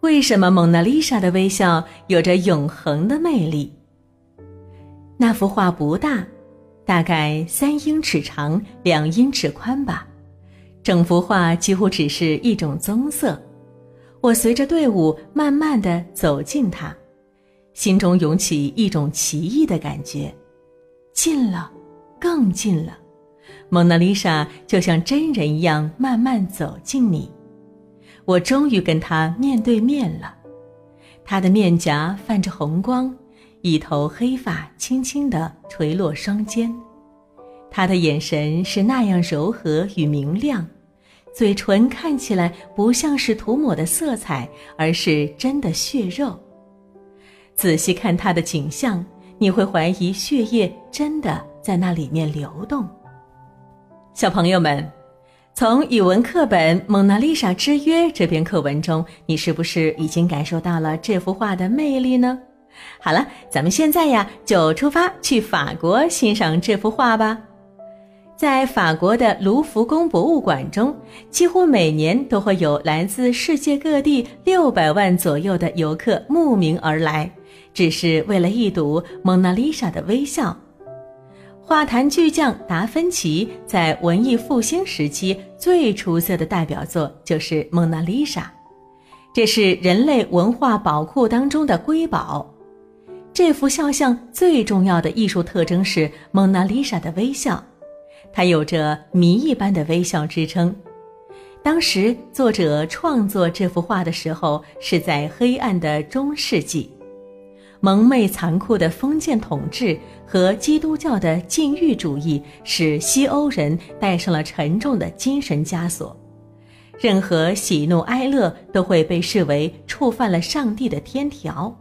为什么蒙娜丽莎的微笑有着永恒的魅力？那幅画不大，大概三英尺长，两英尺宽吧。整幅画几乎只是一种棕色。我随着队伍慢慢的走近它，心中涌起一种奇异的感觉。近了，更近了，蒙娜丽莎就像真人一样慢慢走近你。我终于跟他面对面了，他的面颊泛着红光，一头黑发轻轻地垂落双肩，他的眼神是那样柔和与明亮，嘴唇看起来不像是涂抹的色彩，而是真的血肉。仔细看他的景象，你会怀疑血液真的在那里面流动。小朋友们。从语文课本《蒙娜丽莎之约》这篇课文中，你是不是已经感受到了这幅画的魅力呢？好了，咱们现在呀就出发去法国欣赏这幅画吧。在法国的卢浮宫博物馆中，几乎每年都会有来自世界各地六百万左右的游客慕名而来，只是为了一睹蒙娜丽莎的微笑。画坛巨匠达芬奇在文艺复兴时期最出色的代表作就是《蒙娜丽莎》，这是人类文化宝库当中的瑰宝。这幅肖像最重要的艺术特征是蒙娜丽莎的微笑，它有着谜一般的微笑之称。当时作者创作这幅画的时候是在黑暗的中世纪。蒙昧残酷的封建统治和基督教的禁欲主义，使西欧人带上了沉重的精神枷锁。任何喜怒哀乐都会被视为触犯了上帝的天条。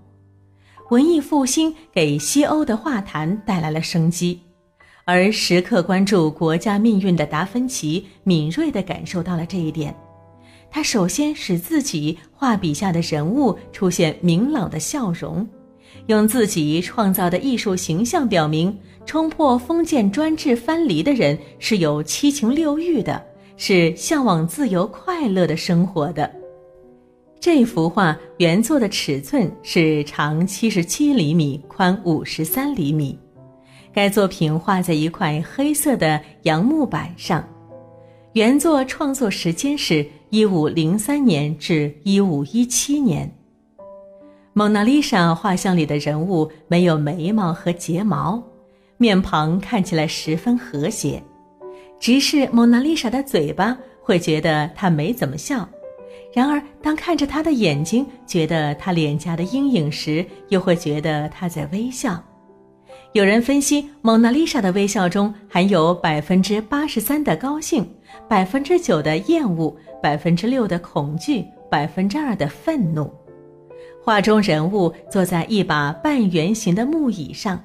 文艺复兴给西欧的画坛带来了生机，而时刻关注国家命运的达芬奇敏锐地感受到了这一点。他首先使自己画笔下的人物出现明朗的笑容。用自己创造的艺术形象表明，冲破封建专制藩篱的人是有七情六欲的，是向往自由快乐的生活的。这幅画原作的尺寸是长七十七厘米，宽五十三厘米。该作品画在一块黑色的杨木板上，原作创作时间是一五零三年至一五一七年。蒙娜丽莎画像里的人物没有眉毛和睫毛，面庞看起来十分和谐。直视蒙娜丽莎的嘴巴，会觉得她没怎么笑；然而，当看着她的眼睛，觉得她脸颊的阴影时，又会觉得她在微笑。有人分析，蒙娜丽莎的微笑中含有百分之八十三的高兴，百分之九的厌恶，百分之六的恐惧，百分之二的愤怒。画中人物坐在一把半圆形的木椅上，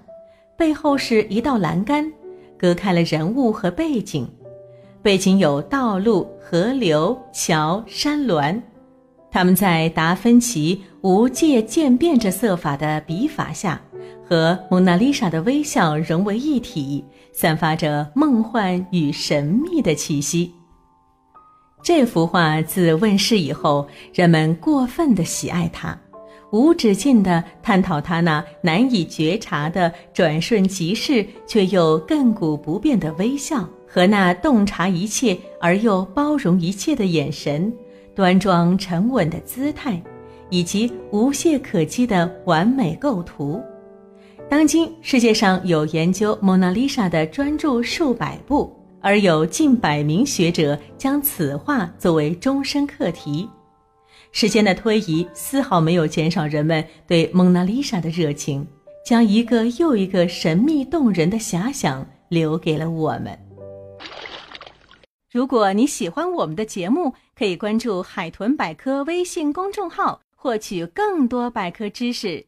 背后是一道栏杆，隔开了人物和背景。背景有道路、河流、桥、山峦，他们在达芬奇无界渐变着色法的笔法下，和蒙娜丽莎的微笑融为一体，散发着梦幻与神秘的气息。这幅画自问世以后，人们过分的喜爱它。无止境地探讨他那难以觉察的转瞬即逝却又亘古不变的微笑，和那洞察一切而又包容一切的眼神，端庄沉稳的姿态，以及无懈可击的完美构图。当今世界上有研究蒙娜丽莎的专著数百部，而有近百名学者将此画作为终身课题。时间的推移丝毫没有减少人们对蒙娜丽莎的热情，将一个又一个神秘动人的遐想留给了我们。如果你喜欢我们的节目，可以关注“海豚百科”微信公众号，获取更多百科知识。